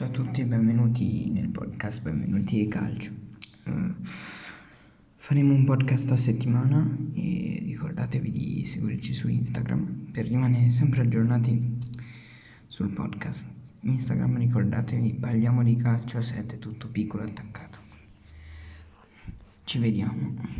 Ciao a tutti, benvenuti nel podcast, benvenuti di calcio. Uh, faremo un podcast a settimana e ricordatevi di seguirci su Instagram per rimanere sempre aggiornati sul podcast. Instagram ricordatevi, parliamo di calcio 7, tutto piccolo attaccato. Ci vediamo.